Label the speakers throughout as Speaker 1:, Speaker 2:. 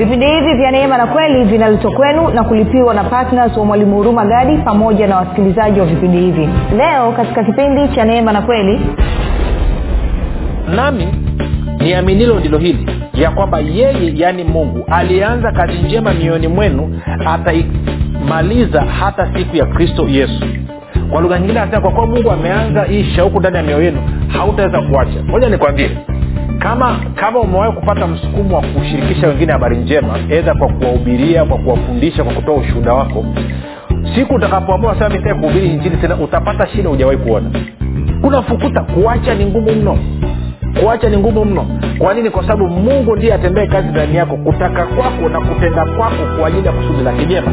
Speaker 1: vipindi hivi vya neema na kweli vinaletwa kwenu na kulipiwa na ptns wa mwalimu huruma gadi pamoja na wasikilizaji wa vipindi hivi. Leo katika kipindi cha neema na kweli
Speaker 2: nami niaminilo ndilo hili ya kwamba yeye yaani mungu aliyeanza kazi njema mioyoni mwenu ataimaliza hata siku ya kristo yesu. Kwa lugha nyingine anasema kwa kuwa mungu ameanza hii shauku ndani ya mioyo yenu hautaweza kuacha. Moja nikwambie kama kama umewahi kupata msukumo wa kushirikisha wengine habari njema edha kwa kuwahubiria kwa kuwafundisha kwa kutoa ushuhuda wako siku utakapoamua sema mitaki kuhubiri injili tena utapata shida hujawahi kuona. Kuna fukuta kuacha ni ngumu mno. Kuacha ni ngumu mno. Kwa nini? Kwa sababu mungu ndiye atembee kazi ndani yako kutaka kwako na kutenda kwako kwa ajili ya kusudi lake jema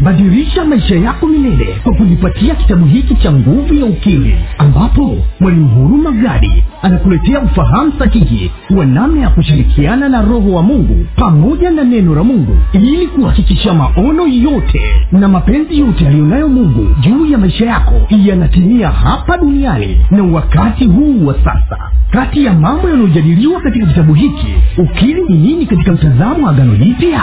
Speaker 3: badilisha maisha yako milele kwa kujipatia kitabu hiki cha nguvu ya ukimwi ambapo mwalimu huruma gadi anakuletea ufahamu sahihi wa namna ya kushirikiana na roho wa mungu pamoja na neno la mungu ili kuhakikisha maono yote na mapenzi yote yaliyonayo mungu juu ya maisha yako yanatimia hapa duniani na wakati huu wa sasa. Kati ya mambo yanayojadiliwa katika kitabu hiki ukili ni nini katika mtazamo wa agano jipya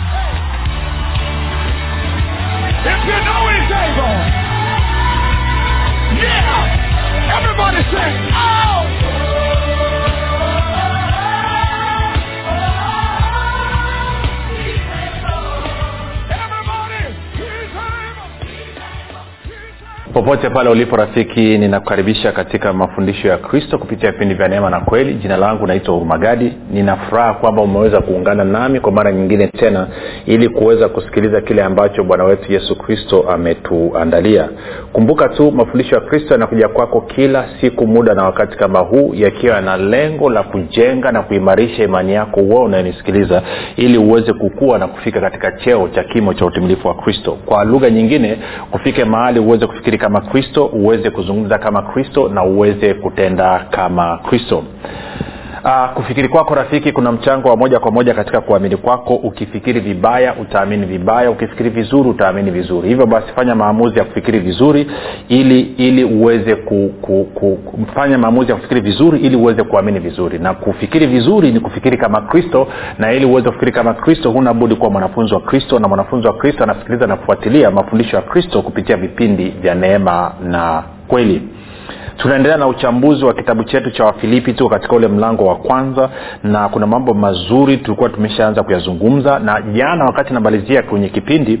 Speaker 2: popote pale ulipo rafiki ninakukaribisha katika mafundisho ya kristo kupitia vipindi vya neema na kweli. Jina langu naitwa urumagadi ninafuraha kwamba umeweza kuungana nami kwa mara nyingine tena ili kuweza kusikiliza kile ambacho bwana wetu yesu kristo ametuandalia. Kumbuka tu mafundisho ya kristo yanakuja kwako kila siku muda na wakati kama huu yakiwa yana lengo la kujenga na kuimarisha imani yako uo unayonisikiliza ili uweze kukua na kufika katika cheo cha kimo cha utimilifu wa kristo. Kwa lugha nyingine kufike mahali uweze kufikiri kama kristo uweze kuzungumza kama kristo na uweze kutenda kama kristo uh, kufikiri kwako rafiki kuna mchango wa moja kwa moja katika kuamini kwako. Ukifikiri vibaya utaamini vibaya. Ukifikiri vizuri utaamini vizuri. Hivyo basi fanya maamuzi ya kufikiri vizuri ili ili uweze ku, ku, ku, fanya maamuzi ya kufikiri vizuri ili uweze kuamini vizuri. Na kufikiri vizuri ni kufikiri kama kristo na ili uweze kufikiri kama kristo huna budi kuwa mwanafunzi wa kristo na mwanafunzi wa kristo anasikiliza na kufuatilia mafundisho ya kristo kupitia vipindi vya neema na kweli tunaendelea na uchambuzi wa kitabu chetu cha wafilipi tuko katika ule mlango wa kwanza na kuna mambo mazuri tulikuwa tumeshaanza kuyazungumza na jana wakati namalizia kwenye kipindi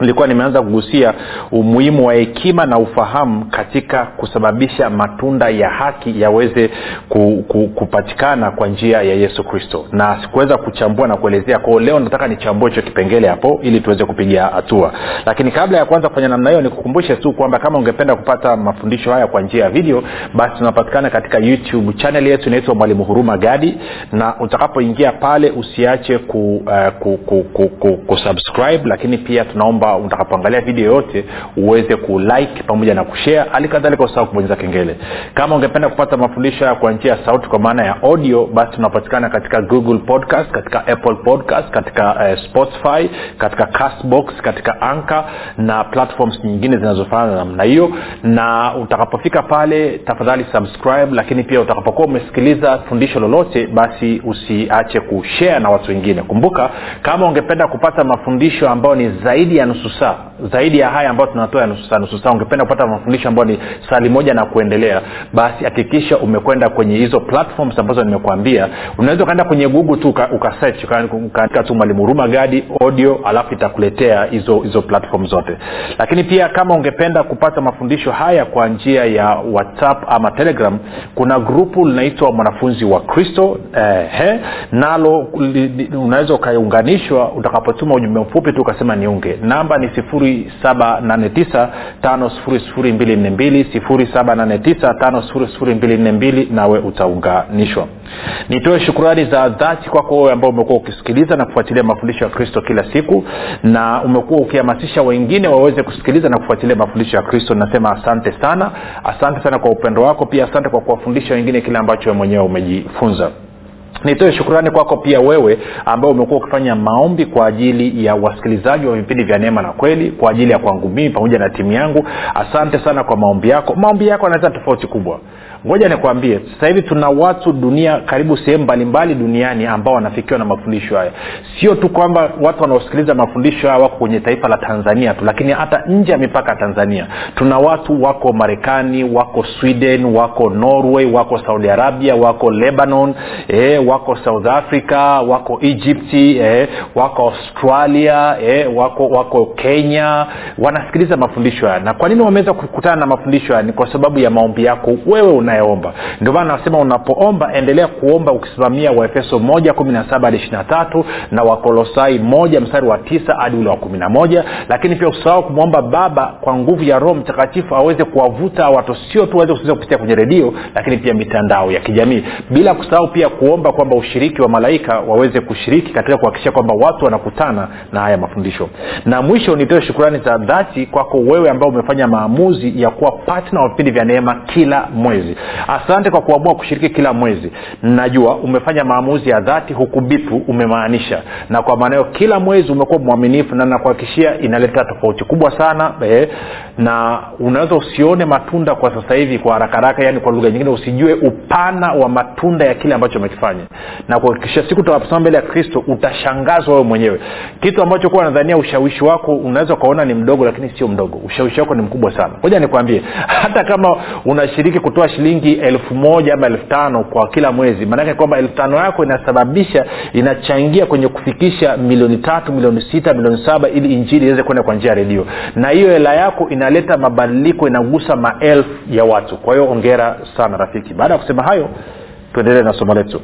Speaker 2: nilikuwa nimeanza kugusia umuhimu wa hekima na ufahamu katika kusababisha matunda ya haki yaweze ku, ku, kupatikana kwa njia ya yesu kristo. Na sikuweza kuchambua na kuelezea kwao leo nataka nichambue hicho kipengele hapo ili tuweze kupiga hatua. Lakini kabla ya kuanza kufanya namna hiyo nikukumbushe tu kwamba kama ungependa kupata mafundisho haya kwa njia ya video basi tunapatikana katika youtube chanel yetu inaitwa mwalimu huruma gadi. Na utakapoingia pale usiache ku, uh, ku, ku, ku, ku, kusubscribe lakini pia tunaomba kwamba utakapoangalia video yote uweze kulike pamoja na kushare. Hali kadhalika usahau kubonyeza kengele. Kama ungependa kupata mafundisho kwa njia ya sauti kwa maana ya audio basi tunapatikana katika google podcast katika apple podcast katika uh, spotify katika castbox katika anka na platforms nyingine zinazofanana namna hiyo. Na utakapofika pale tafadhali subscribe lakini pia utakapokuwa umesikiliza fundisho lolote basi usiache kushare na watu wengine. Kumbuka kama ungependa kupata mafundisho ambayo ni zaidi ya nusu saa zaidi ya haya ambayo tunatoa nusu saa ungependa kupata mafundisho ambayo ni sali moja na kuendelea basi hakikisha umekwenda kwenye hizo platforms ambazo nimekuambia. Unaweza ukaenda kwenye google tu ukasearch ukaandika tu mwalimu huruma gadi audio alafu itakuletea hizo hizo platform zote. Lakini pia kama ungependa kupata mafundisho haya kwa njia ya whatsapp ama telegram kuna grupu linaitwa mwanafunzi wa kristo eh, nalo unaweza ukaunganishwa utakapotuma ujumbe mfupi tu ukasema niunge. Namba ni 789 nawe utaunganishwa. Nitoe shukurani za dhati kwako wewe ambao umekuwa ukisikiliza na kufuatilia mafundisho ya kristo kila siku na umekuwa ukihamasisha wengine waweze kusikiliza na kufuatilia mafundisho ya kristo. Nasema asante sana. Asante sana kwa upendo wako. Pia asante kwa kuwafundisha wengine kile ambacho mwenyewe umejifunza nitoe shukurani kwako pia wewe ambao umekuwa ukifanya maombi kwa ajili ya wasikilizaji wa vipindi vya neema na kweli kwa ajili ya kwangu mimi pamoja na timu yangu. Asante sana kwa maombi yako. Maombi yako yanaleta tofauti kubwa. Ngoja nikwambie sasa hivi tuna watu dunia karibu sehemu mbalimbali duniani ambao wanafikiwa na mafundisho haya. Sio tu kwamba watu wanaosikiliza mafundisho haya wako kwenye taifa la tanzania tu lakini hata nje ya mipaka ya tanzania. Tuna watu wako marekani wako sweden wako norway wako saudi arabia wako lebanon eh, wako south africa wako egypti eh, wako australia eh, wako wako kenya. Wanasikiliza mafundisho haya. Na kwa nini wameweza kukutana na mafundisho haya? Ni kwa sababu ya maombi yako wewe unayeomba. Ndio maana nasema unapoomba endelea kuomba ukisimamia waefeso moja kumi na wakolosai moja mstari wa tisa hadi ule wa kumi na moja. Lakini pia usisahau kumwomba baba kwa nguvu ya roho mtakatifu aweze kuwavuta watu. Sio tu waweze kusikiza kwenye redio lakini pia mitandao ya kijamii. Bila kusahau pia kuomba kwamba ushiriki wa malaika waweze kushiriki katika kuhakikisha kwamba watu wanakutana na haya mafundisho. Na mwisho nitoe shukurani za dhati kwako wewe ambao umefanya maamuzi ya kuwa patna wa vipindi vya neema kila mwezi. Asante kwa kuamua kushiriki kila mwezi. Najua umefanya maamuzi ya dhati hukubipu umemaanisha. Na kwa maana hiyo kila mwezi umekuwa mwaminifu na nakuhakikishia inaleta tofauti kubwa sana eh, na unaweza usione matunda kwa sasa hivi kwa haraka haraka yani kwa lugha nyingine usijue upana wa matunda ya kile ambacho umekifanya na kuhakikisha siku utakaposema mbele ya kristo utashangazwa wewe mwenyewe. Kitu ambacho kuwa nadhania ushawishi wako unaweza ukaona ni mdogo lakini sio mdogo. Ushawishi wako ni mkubwa sana. Moja nikwambie hata kama unashiriki kutoa shilingi elfu moja ama elfu tano kwa kila mwezi maanake kwamba elfu tano yako inasababisha inachangia kwenye kufikisha milioni tatu milioni sita milioni saba ili injili iweze kwenda kwa njia ya redio. Na hiyo hela yako inaleta mabadiliko inagusa maelfu ya watu. Kwa hiyo ongera sana rafiki. Baada ya kusema hayo tuendelee na somo letu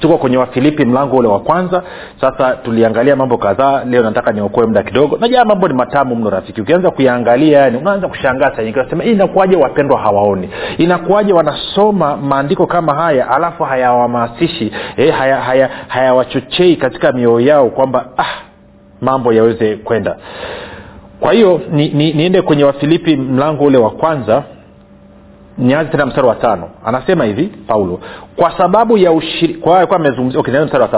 Speaker 2: tuko kwenye wafilipi mlango ule wa kwanza. Sasa tuliangalia mambo kadhaa. Leo nataka niokoe muda kidogo. Najaa mambo ni matamu mno rafiki. Ukianza kuyaangalia yani unaanza kushangaa sanyingi unasema inakuwaje wapendwa hawaoni? Inakuwaje wanasoma maandiko kama haya alafu hayawahamasishi eh, hayawachochei haya, haya katika mioyo yao kwamba ah mambo yaweze kwenda? Kwa hiyo niende ni, ni kwenye wafilipi mlango ule wa kwanza nianze tena mstari wa tano. Anasema hivi paulo kwa sababu ya ushiri kwa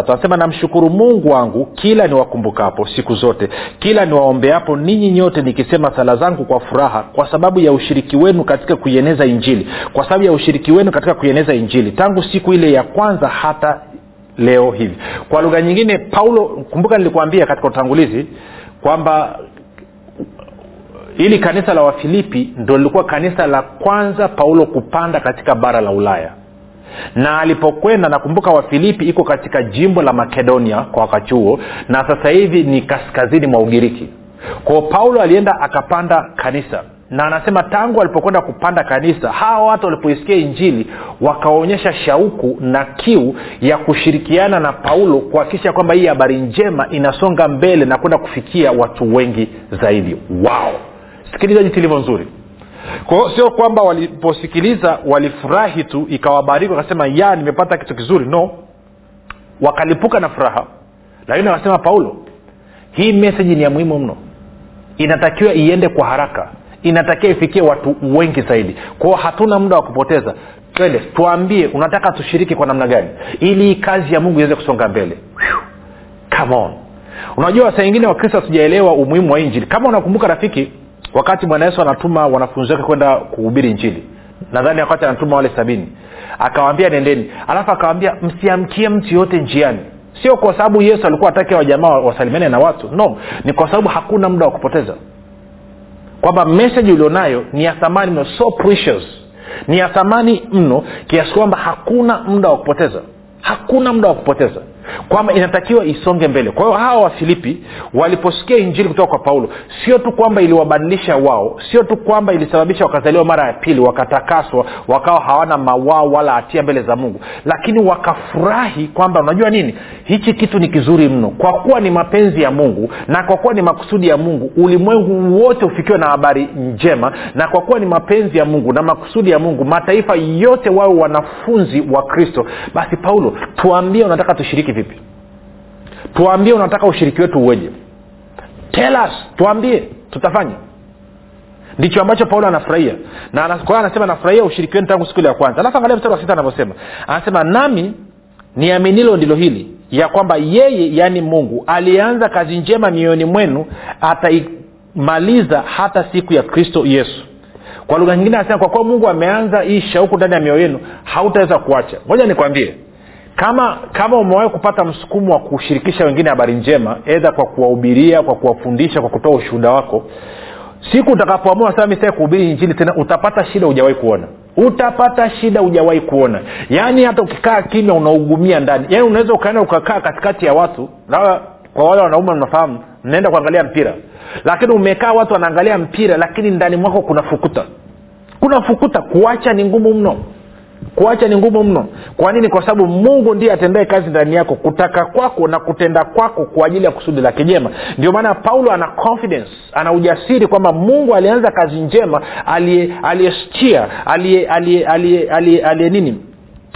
Speaker 2: anasema namshukuru mungu wangu kila niwakumbukapo siku zote kila niwaombeapo ninyi nyote nikisema sala zangu kwa furaha kwa sababu ya ushiriki wenu katika kuieneza injili. Kwa sababu ya ushiriki wenu katika kuieneza injili. Tangu siku ile ya kwanza hata leo hivi. Kwa lugha nyingine paulo kumbuka nilikuambia katika utangulizi kwamba ili kanisa la wafilipi ndo lilikuwa kanisa la kwanza paulo kupanda katika bara la ulaya. Na alipokwenda nakumbuka wafilipi iko katika jimbo la makedonia kwa wakati huo na sasa hivi ni kaskazini mwa ugiriki. Kwao paulo alienda akapanda kanisa. Na anasema tangu alipokwenda kupanda kanisa hawa watu walipoisikia injili wakaonyesha shauku na kiu ya kushirikiana na paulo kuhakikisha kwamba hii habari njema inasonga mbele na kwenda kufikia watu wengi zaidi. Wao sikiliza jinsi nzuri. Kwao sio kwamba waliposikiliza walifurahi tu ikawabariki wakasema ya nimepata kitu kizuri. No. Wakalipuka na furaha. Lakini wakasema paulo hii meseji ni ya muhimu mno. Inatakiwa iende kwa haraka. Inatakiwa ifikie watu wengi zaidi. Kwao hatuna muda wa kupoteza. Twende tuambie unataka tushiriki kwa namna gani? Ili kazi ya mungu iweze kusonga mbele. Come on. Unajua saa ingine wakristo hatujaelewa umuhimu wa injili. Kama unakumbuka rafiki wakati bwana yesu anatuma wanafunzi wake kwenda kuhubiri injili nadhani wakati anatuma wale sabini akawambia nendeni. Alafu akawambia msiamkie mtu yoyote njiani. Sio kwa sababu yesu alikuwa atake wajamaa wasalimiane na watu. No ni kwa sababu hakuna muda wa kupoteza. Kwamba meseji ulionayo ni ya thamani mno so precious. Ni ya thamani mno kiasi kwamba hakuna muda wa kupoteza. Hakuna muda wa kupoteza kwamba inatakiwa isonge mbele. Kwa hiyo hawa wafilipi waliposikia injili kutoka kwa paulo sio tu kwamba iliwabadilisha wao sio tu kwamba ilisababisha wakazaliwa mara ya pili wakatakaswa wakawa hawana mawao wala hatia mbele za mungu lakini wakafurahi kwamba unajua nini? Hichi kitu ni kizuri mno. Kwa kuwa ni mapenzi ya mungu na kwa kuwa ni makusudi ya mungu ulimwengu wote ufikiwe na habari njema na kwa kuwa ni mapenzi ya mungu na makusudi ya mungu mataifa yote wawe wanafunzi wa kristo basi paulo tuambie unataka tushiriki vipi? Tuambie unataka ushiriki wetu uweje? Tell us tuambie tutafanya. Ndicho ambacho paulo anafurahia. Na kwa anasema nafurahia ushiriki wenu tangu siku ya kwanza. Alafu angalia mstari wa sita anavyosema. Anasema nami niaminilo ndilo hili ya kwamba yeye yaani mungu aliyeanza kazi njema mioyoni mwenu ataimaliza hata siku ya kristo yesu. Kwa lugha nyingine anasema kwa kuwa mungu ameanza hii shauku ndani ya mioyo yenu hautaweza kuacha. Moja nikwambie kama kama umewahi kupata msukumo wa kushirikisha wengine habari njema edha kwa kuwahubiria kwa kuwafundisha kwa kutoa ushuhuda wako siku utakapoamua sasa kuhubiri injili tena utapata shida hujawahi kuona. Utapata shida hujawahi kuona. Yaani hata ukikaa kimya unaugumia ndani. Yaani unaweza ukaenda ukakaa katikati ya watu labda kwa wale wanaume mnafahamu mnaenda kuangalia mpira. Lakini umekaa watu wanaangalia mpira lakini ndani mwako kuna fukuta kuna fukuta kuacha ni ngumu mno kuacha ni ngumu mno. Kwa nini? Kwa sababu mungu ndiye atendae kazi ndani yako kutaka kwako na kutenda kwako kwa ajili ya kusudi lake jema. Ndio maana paulo ana confidence ana ujasiri kwamba mungu alianza kazi njema aliyestia aliye nini?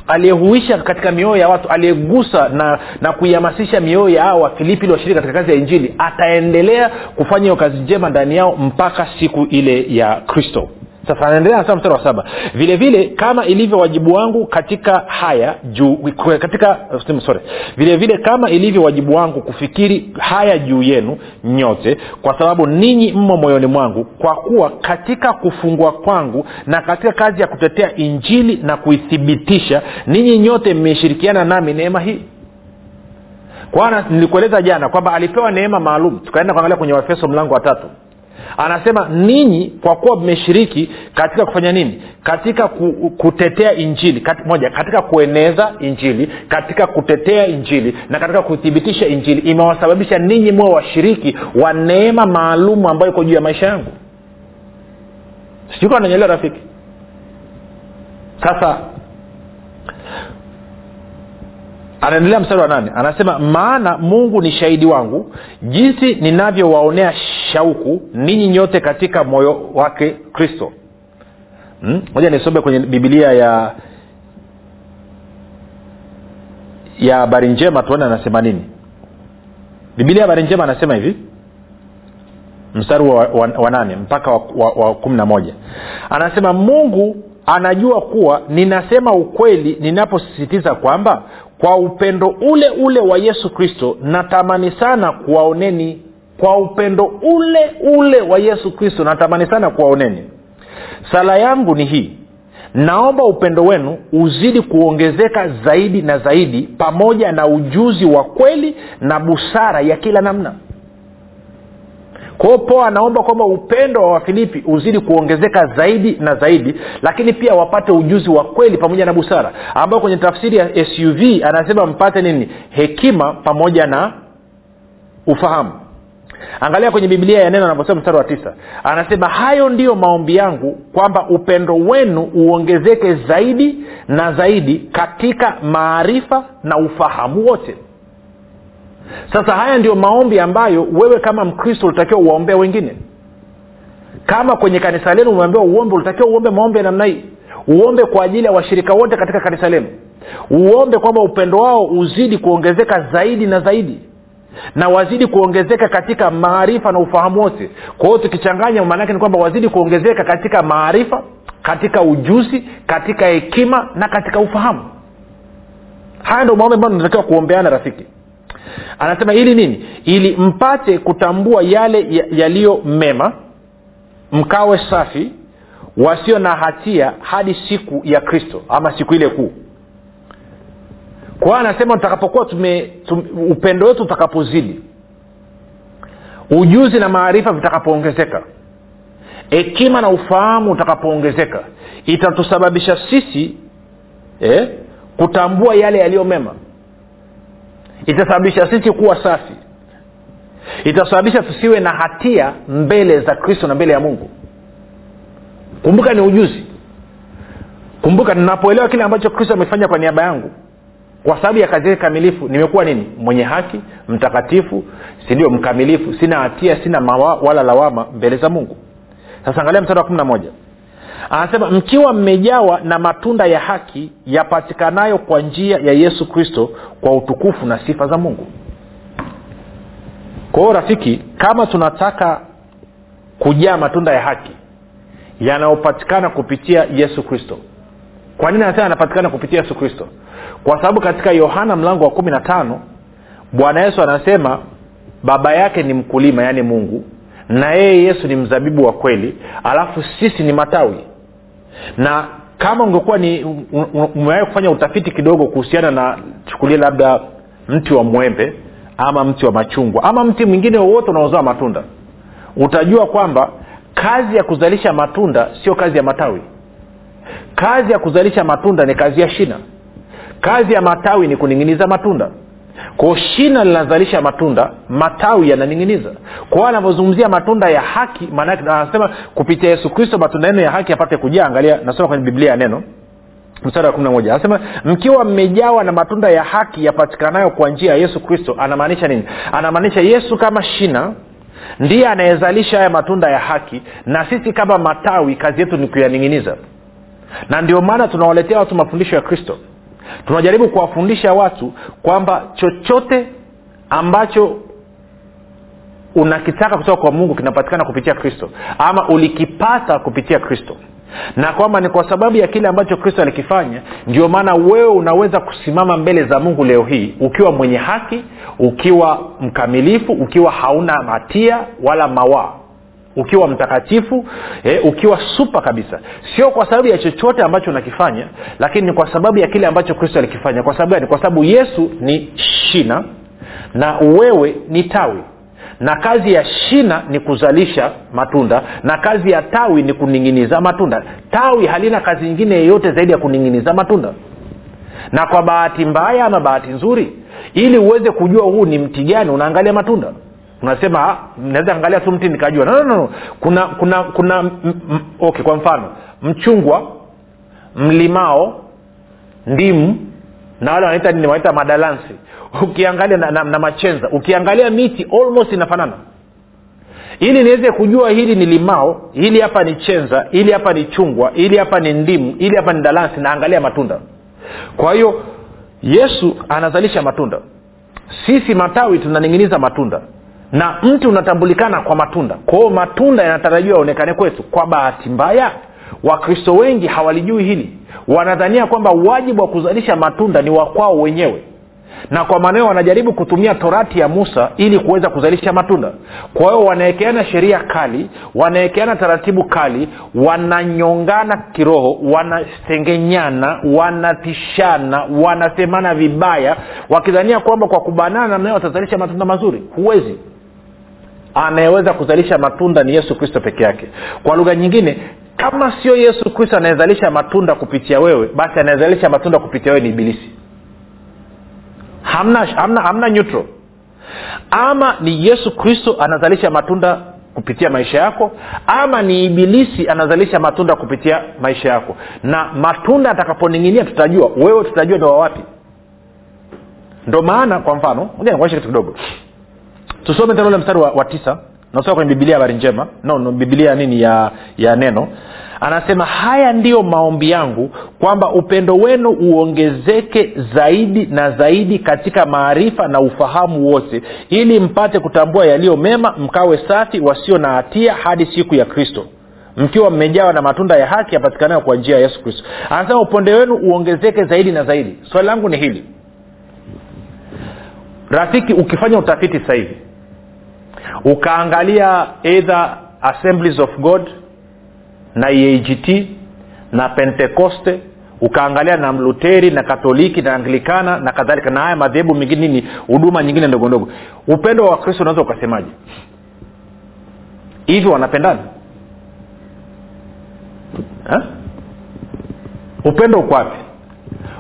Speaker 2: Aliyehuisha katika mioyo ya watu aliyegusa na na kuihamasisha mioyo ya hao wafilipi ili washiriki katika kazi ya injili ataendelea kufanya hiyo kazi njema ndani yao mpaka siku ile ya kristo sasa anaendelea nasema mstari wa saba. Vile vile kama ilivyo wajibu wangu katika haya juu katika sorry. Vile vile kama ilivyo wajibu wangu kufikiri haya juu yenu nyote kwa sababu ninyi mmo moyoni mwangu kwa kuwa katika kufungwa kwangu na katika kazi ya kutetea injili na kuithibitisha ninyi nyote mmeshirikiana nami neema hii. Kwana nilikueleza jana kwamba alipewa neema maalum. Tukaenda kuangalia kwenye wafeso mlango wa tatu anasema ninyi kwa kuwa mmeshiriki katika kufanya nini? Katika ku, kutetea injili. Kat, moja katika kueneza injili katika kutetea injili na katika kuthibitisha injili imewasababisha ninyi mwe washiriki wa neema maalumu ambayo iko juu ya maisha yangu. Sijui ananyelewa rafiki. Sasa anaendelea mstari wa nane. Anasema maana mungu ni shahidi wangu jinsi ninavyowaonea shauku ninyi nyote katika moyo wake kristo. Moja hmm? nisome kwenye bibilia ya ya habari njema tuone anasema nini. Bibilia ya habari njema anasema hivi mstari wa, wa, wa nane mpaka wa, wa, wa kumi na moja. Anasema mungu anajua kuwa ninasema ukweli ninaposisitiza kwamba kwa upendo ule ule wa yesu kristo natamani sana kuwaoneni kwa upendo ule ule wa yesu kristo natamani sana kuwaoneni. Sala yangu ni hii. Naomba upendo wenu uzidi kuongezeka zaidi na zaidi pamoja na ujuzi wa kweli na busara ya kila namna kwao po anaomba kwamba upendo wa wafilipi uzidi kuongezeka zaidi na zaidi lakini pia wapate ujuzi wa kweli pamoja na busara ambayo kwenye tafsiri ya suv anasema mpate nini? Hekima pamoja na ufahamu. Angalia kwenye biblia ya neno anavyosema mstari wa tisa. Anasema hayo ndiyo maombi yangu kwamba upendo wenu uongezeke zaidi na zaidi katika maarifa na ufahamu wote sasa haya ndio maombi ambayo wewe kama mkristo ulitakiwa uwaombea wengine. Kama kwenye kanisa lenu umeambiwa uombe ulitakiwa uombe maombi ya namna hii. Uombe kwa ajili ya washirika wote katika kanisa lenu. Uombe kwamba upendo wao uzidi kuongezeka zaidi na zaidi. Na wazidi kuongezeka katika maarifa na ufahamu wote. Kwa hiyo tukichanganya maanaake ni kwamba wazidi kuongezeka katika maarifa katika ujuzi katika hekima na katika ufahamu. Haya ndo maombi ambayo tunatakiwa kuombeana rafiki anasema ili nini? Ili mpate kutambua yale yaliyo mema mkawe safi wasio na hatia hadi siku ya kristo ama siku ile kuu. Kwa anasema tutakapokuwa tume, tume, upendo wetu utakapozidi ujuzi na maarifa vitakapoongezeka hekima na ufahamu utakapoongezeka itatusababisha sisi eh, kutambua yale yaliyo mema itasababisha sisi kuwa safi. Itasababisha tusiwe na hatia mbele za kristo na mbele ya mungu. Kumbuka ni ujuzi. Kumbuka ninapoelewa kile ambacho kristo amefanya kwa niaba yangu kwa sababu ya kazi yake kamilifu nimekuwa nini? Mwenye haki mtakatifu sindio mkamilifu. Sina hatia sina mawa, wala lawama mbele za mungu. Sasa angalia mstari wa kumi na moja anasema mkiwa mmejawa na matunda ya haki yapatikanayo kwa njia ya yesu kristo kwa utukufu na sifa za mungu. Kwa hiyo rafiki kama tunataka kujaa matunda ya haki yanayopatikana kupitia yesu kristo. Kwa nini anasema yanapatikana kupitia yesu kristo? Kwa sababu katika yohana mlango wa kumi na tano bwana yesu anasema baba yake ni mkulima yaani mungu na yeye yesu ni mzabibu wa kweli alafu sisi ni matawi na kama ungekuwa ni umewahi kufanya utafiti kidogo kuhusiana na chukulia labda mti wa mwembe ama mti wa machungwa ama mti mwingine wowote unaozaa matunda utajua kwamba kazi ya kuzalisha matunda sio kazi ya matawi. Kazi ya kuzalisha matunda ni kazi ya shina. Kazi ya matawi ni kuning'iniza matunda kwao shina linazalisha matunda matawi yananing'iniza. Kwao anavyozungumzia matunda ya haki maanake anasema kupitia yesu kristo matunda yenu ya haki apate kujaa. Angalia nasoma kwenye biblia ya neno mstari wa kumi na moja. Anasema mkiwa mmejawa na matunda ya haki yapatikanayo kwa njia ya yesu kristo anamaanisha nini? Anamaanisha yesu kama shina ndiye anayezalisha haya matunda ya haki na sisi kama matawi kazi yetu ni kuyaning'iniza. Na ndio maana tunawaletea watu mafundisho ya kristo tunajaribu kuwafundisha watu kwamba chochote ambacho unakitaka kutoka kwa mungu kinapatikana kupitia kristo ama ulikipata kupitia kristo. Na kwamba ni kwa sababu ya kile ambacho kristo alikifanya ndio maana wewe unaweza kusimama mbele za mungu leo hii ukiwa mwenye haki ukiwa mkamilifu ukiwa hauna hatia wala mawaa ukiwa mtakatifu eh, ukiwa supa kabisa. Sio kwa sababu ya chochote ambacho unakifanya lakini ni kwa sababu ya kile ambacho kristo alikifanya. Kwa sababu gani? Kwa sababu yesu ni shina na wewe ni tawi. Na kazi ya shina ni kuzalisha matunda na kazi ya tawi ni kuning'iniza matunda. Tawi halina kazi nyingine yeyote zaidi ya kuning'iniza matunda. Na kwa bahati mbaya ama bahati nzuri ili uweze kujua huu ni mti gani unaangalia matunda unasema naweza angalia tu mti nikajua. No, no, no. kuna kuna kuna m, m, okay kwa mfano mchungwa mlimao ndimu na wale wanaita nini wanaita madalansi. Ukiangalia na, na, na machenza ukiangalia miti almost inafanana. Ili niweze kujua hili ni limao hili hapa ni chenza hili hapa ni chungwa hili hapa ni ndimu hili hapa ni dalansi naangalia matunda. Kwa hiyo yesu anazalisha matunda. Sisi matawi tunaning'iniza matunda na mti unatambulikana kwa matunda. Kwao matunda yanatarajiwa yaonekane kwetu. Kwa bahati mbaya wakristo wengi hawalijui hili. Wanadhania kwamba wajibu wa kuzalisha matunda ni wakwao wenyewe. Na kwa maanao wanajaribu kutumia torati ya musa ili kuweza kuzalisha matunda. Kwa hiyo wanawekeana sheria kali wanawekeana taratibu kali wananyongana kiroho wanasengenyana wanatishana wanasemana vibaya wakidhania kwamba kwa kubanana namna watazalisha matunda mazuri. Huwezi anayeweza kuzalisha matunda ni yesu kristo peke yake. Kwa lugha nyingine kama sio yesu kristo anayezalisha matunda kupitia wewe basi anayezalisha matunda kupitia wewe ni ibilisi. Hamna, hamna, hamna neutral. Ama ni yesu kristo anazalisha matunda kupitia maisha yako ama ni ibilisi anazalisha matunda kupitia maisha yako. Na matunda atakaponing'inia tutajua. Wewe tutajua ni wawapi ndo maana kwa mfano kitu kidogo tusome tena ule mstari wa, wa tisa. Nasoma kwenye bibilia habari njema. No, no bibilia nini ya ya neno. Anasema haya ndiyo maombi yangu kwamba upendo wenu uongezeke zaidi na zaidi katika maarifa na ufahamu wote ili mpate kutambua yaliyo mema mkawe safi wasio na hatia hadi siku ya kristo. Mkiwa mmejawa na matunda ya haki yapatikanayo kwa njia ya yesu kristo. Anasema upendo wenu uongezeke zaidi na zaidi. Swali langu ni hili. Rafiki ukifanya utafiti sasa hivi ukaangalia either assemblies of god na eagt na pentekoste ukaangalia na mluteri na katoliki na anglikana na kadhalika na haya madhehebu mengine nini huduma nyingine ndogo ndogo. Upendo wa kristo unaweza ukasemaje? Hivi wanapendana? Upendo uko wapi?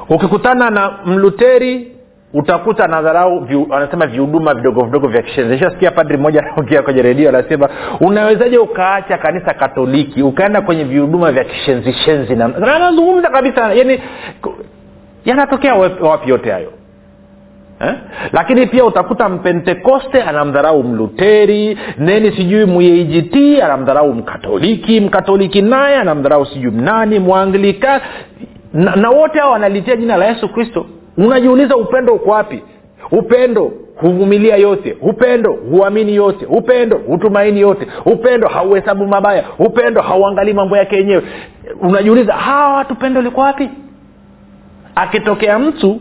Speaker 2: Ukikutana na mluteri utakuta nadharau anasema vihuduma vidogo vidogo vya kishenzi padri mmoja anaongea kwenye redio anasema unawezaje ukaacha kanisa katoliki ukaenda kwenye vihuduma vya kishenzishenzi anazungumza kabisa yani yanatokea wapi yote hayo? Eh? lakini pia utakuta mpentekoste anamdharau mluteri neni sijui mueigt anamdharau mkatoliki mkatoliki naye anamdharau sijui mnani mwanglika na, na wote hao wanalitia jina la yesu kristo unajiuliza upendo uko wapi? Upendo huvumilia yote. Upendo huamini yote. Upendo hutumaini yote. Upendo hauhesabu mabaya. Upendo hauangalii mambo yake yenyewe. Unajiuliza hawa watu pendo liko wapi? Akitokea mtu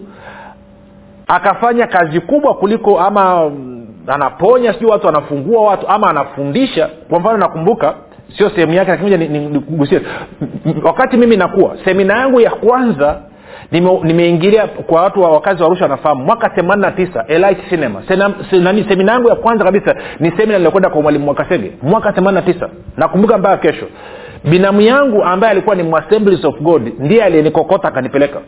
Speaker 2: akafanya kazi kubwa kuliko ama anaponya sijui watu anafungua watu ama anafundisha. Kwa mfano nakumbuka sio sehemu yake lakini nigusie wakati mimi nakuwa semina yangu ya kwanza nimeingilia nime kwa watu wa wakazi wa arusha wanafahamu mwaka themani na tisa elit cinema. Nani semina yangu ya kwanza kabisa ni semina niliokwenda kwa mwalimu mwakasege. Mwaka themani na tisa. Nakumbuka mpaka kesho. Binamu yangu ambaye alikuwa ni assemblies of god ndiye aliyenikokota akanipeleka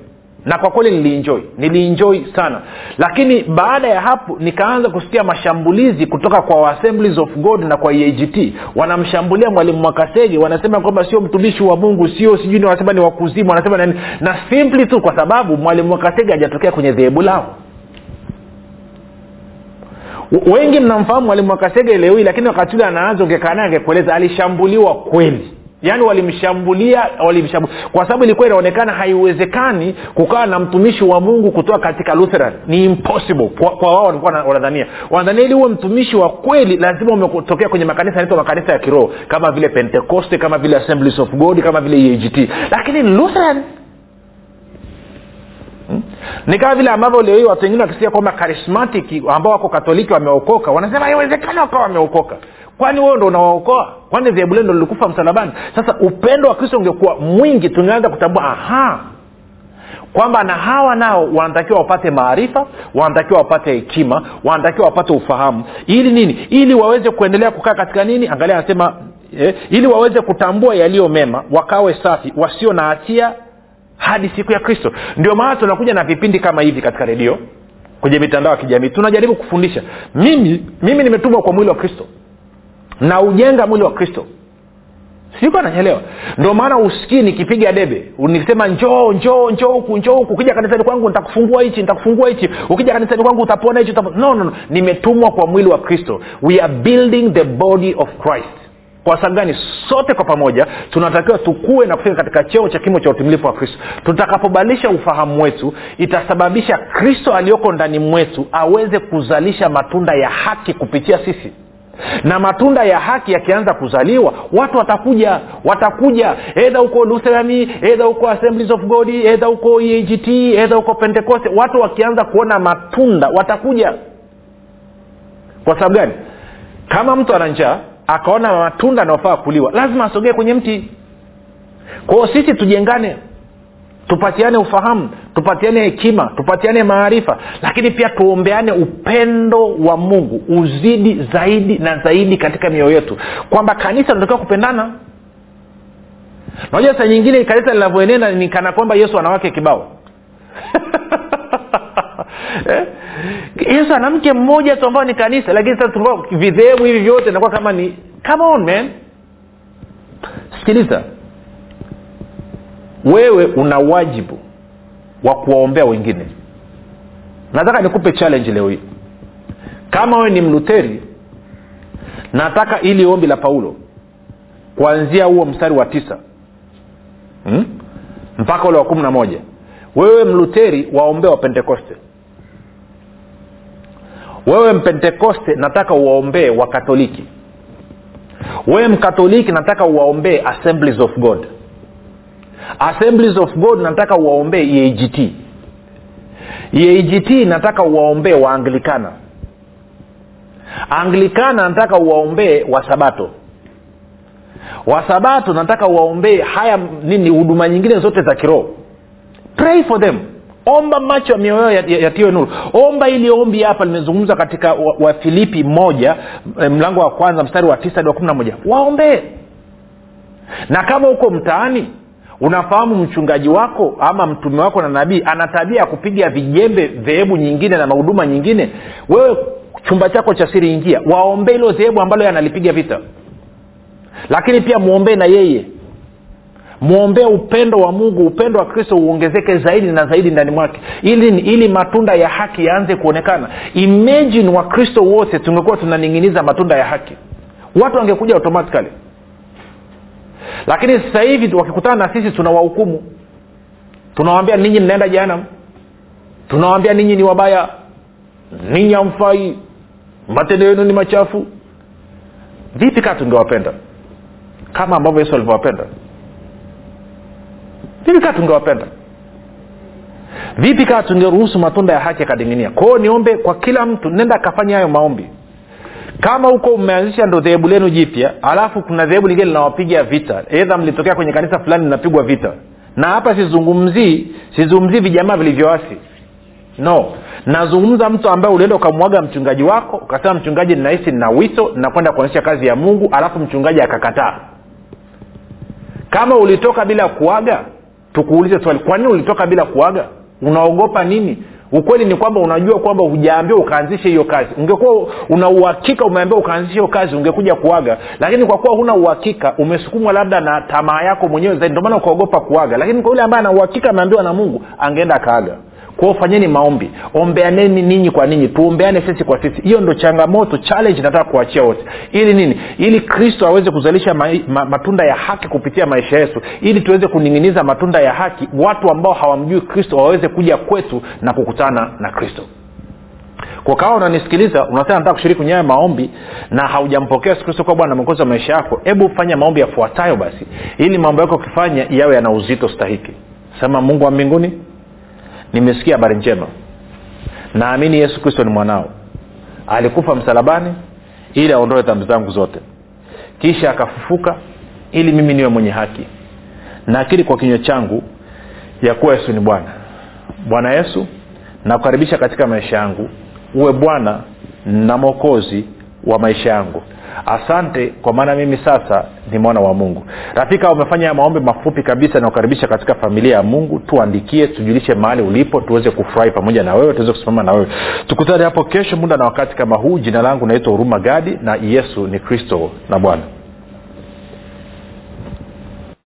Speaker 2: na kwa kweli nilienjoy nilienjoy sana. Lakini baada ya hapo nikaanza kusikia mashambulizi kutoka kwa assemblies of god na kwa eagt wanamshambulia mwalimu mwakasege wanasema kwamba sio mtumishi wa mungu sio sijui wanasema ni wakuzimu wanasema nani na simply tu kwa sababu mwalimu mwakasege hajatokea kwenye dhehebu lao. Wengi mnamfahamu mwalimu mwakasege leo hii lakini wakati ule anaanza ungekaa naye angekueleza alishambuliwa kweli yaani walimshambulia walimshambulia kwa sababu ilikuwa inaonekana haiwezekani kukawa na mtumishi wa mungu kutoka katika lutheran. Ni impossible. Kwa, kwa wao walikuwa wanadhania. Wanadhania ili huwe mtumishi wa kweli lazima umetokea kwenye makanisa yanaitwa makanisa ya kiroho. Kama vile pentekoste kama vile assemblies of god kama vile eagt lakini lutheran Hmm? ni kama vile ambavyo leo hii watu wengine wakisikia kwamba karismatiki ambao wako katoliki wameokoka wanasema haiwezekani wakawa wameokoka kwani wewe ndo unawaokoa? Kwani dhehebu ndo lilikufa msalabani? Sasa upendo wa kristo ungekuwa mwingi tungeanza kutambua aha kwamba na hawa nao wanatakiwa wapate maarifa wanatakiwa wapate hekima wanatakiwa wapate ufahamu. Ili nini? Ili waweze kuendelea kukaa katika nini? Angalia anasema eh, ili waweze kutambua yaliyo mema wakawe safi wasio na hatia hadi siku ya kristo. Ndio maana tunakuja na vipindi kama hivi katika redio kwenye mitandao ya kijamii. Tunajaribu kufundisha. Mimi mimi nimetumwa kwa mwili wa kristo na ujenga mwili wa kristo. Siko ananyelewa ndio maana usikii nikipiga debe. Nikisema njoo njoo njoo huku njoo huku. Ukija kanisani kwangu nitakufungua hichi nitakufungua hichi. Ukija kanisani kwangu utapona hichi utapona. No, no, no. Nimetumwa kwa mwili wa kristo. We are building the body of christ. Kwa sababu gani? Sote kwa pamoja tunatakiwa tukue na kufika katika cheo cha kimo cha utimilifu wa kristo. Tutakapobadilisha ufahamu wetu itasababisha kristo aliyoko ndani mwetu aweze kuzalisha matunda ya haki kupitia sisi na matunda ya haki yakianza kuzaliwa watu watakuja watakuja. Edha huko lutherani edha huko assemblies of god edha huko eagt edha huko pentekoste watu wakianza kuona matunda watakuja. Kwa sababu gani? Kama mtu ana njaa akaona matunda anaofaa kuliwa lazima asogee kwenye mti. Kwao sisi tujengane tupatiane ufahamu tupatiane hekima tupatiane maarifa lakini pia tuombeane upendo wa mungu uzidi zaidi na zaidi katika mioyo yetu. Kwamba kanisa linatakiwa kupendana. Unajua saa nyingine kanisa linavyoenenda ni kana kwamba yesu anawake kibao. Eh? yesu ana mke mmoja tu ambao ni kanisa lakini sasa vidhehebu hivi vyote inakuwa kama ni come on man. Sikiliza wewe una wajibu wa kuwaombea wengine. Nataka nikupe challenge leo hii. Kama wewe ni mluteri nataka ili ombi la paulo kuanzia huo mstari wa tisa hmm? mpaka ule wa kumi na moja. Wewe mluteri waombee wa pentekoste. Wewe mpentekoste nataka uwaombee wakatoliki wewe mkatoliki nataka uwaombee assemblies of god assemblies of god nataka uwaombee eagt eagt nataka uwaombee waanglikana. Anglikana nataka uwaombee wasabato. Wasabato nataka uwaombee haya nini huduma nyingine zote za kiroho. Pray for them. Omba macho ya mioyo yatiwe nuru. Omba ili ombi hapa limezungumza katika wafilipi wa moja mlango wa kwanza mstari wa tisa hadi wa kumi na moja. Waombee. Na kama huko mtaani unafahamu mchungaji wako ama mtume wako na nabii ana tabia ya kupiga vijembe dhehebu nyingine na mahuduma nyingine? Wewe chumba chako cha siri ingia waombee hilo dhehebu ambalo analipiga vita. Lakini pia mwombee na yeye. Mwombee upendo wa mungu upendo wa kristo uongezeke zaidi na zaidi ndani mwake. Ili ili matunda ya haki yaanze kuonekana. Imagine wakristo wote tungekuwa tunaning'iniza matunda ya haki. Watu wangekuja automatically lakini sasa hivi wakikutana na sisi tunawahukumu. Tunawambia ninyi mnaenda janam tunawambia ninyi ni wabaya. Ninyi amfai matendo yenu ni machafu. Vipi kaa tungewapenda? Kama ambavyo yesu alivyowapenda. Vipi kaa tungewapenda? Vipi kaa tungeruhusu matunda ya haki yakadinginia? Kwao niombe kwa kila mtu nenda akafanya hayo maombi kama huko umeanzisha ndo dhehebu lenu jipya alafu kuna dhehebu lingine linawapiga vita. Edha mlitokea kwenye kanisa fulani linapigwa vita. Na hapa sizungumzii sizungumzii vijamaa vilivyoasi. No. Nazungumza mtu ambaye ulienda ukamwaga mchungaji wako ukasema mchungaji ninahisi nina wito nakwenda kuonyesha kazi ya mungu alafu mchungaji akakataa. Kama ulitoka bila kuaga tukuulize swali kwa nini ulitoka bila kuaga? Unaogopa nini ukweli ni kwamba unajua kwamba hujaambiwa ukaanzishe hiyo kazi. Ungekuwa una uhakika umeambiwa ukaanzisha hiyo kazi ungekuja kuaga. Lakini kwa kuwa huna uhakika umesukumwa labda na tamaa yako mwenyewe zaidi. Ndio maana ukaogopa kuaga. Lakini kwa yule ambaye ana uhakika ameambiwa na mungu angeenda akaaga kwao fanyeni maombi. Ombeaneni ninyi kwa ninyi. Tuombeane sisi kwa sisi. Hiyo ndo changamoto challenge nataka kuachia wote. Ili nini? Ili kristo aweze kuzalisha ma, ma, matunda ya haki kupitia maisha yetu. Ili tuweze kuning'iniza matunda ya haki watu ambao hawamjui kristo waweze kuja kwetu na kukutana na kristo. Kwa kawa unanisikiliza unasema nataka kushiriki kwenye haya maombi na haujampokea yesu kuwa bwana mwokozi wa maisha yako hebu fanya maombi yafuatayo basi. Ili mambo yako ukifanya yawe yana uzito stahiki. Sema mungu wa mbinguni nimesikia habari njema. Naamini yesu kristo ni mwanao. Alikufa msalabani ili aondoe dhambi zangu zote. Kisha akafufuka ili mimi niwe mwenye haki. Naakili kwa kinywa changu ya kuwa yesu ni bwana. Bwana yesu nakukaribisha katika maisha yangu. Uwe bwana na mwokozi wa maisha yangu. Asante kwa maana mimi sasa ni mwana wa mungu. Rafika umefanya ya maombi mafupi kabisa nakukaribisha katika familia ya mungu. Tuandikie tujulishe mahali ulipo tuweze kufurahi pamoja na wewe tuweze kusimama na wewe. Tukutane hapo kesho muda na wakati kama huu. Jina langu naitwa huruma gadi na yesu ni kristo na bwana